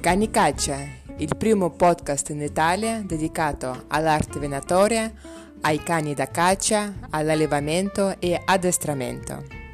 Cani Caccia, il primo podcast in Italia dedicato all'arte venatoria, ai cani da caccia, all'allevamento e addestramento.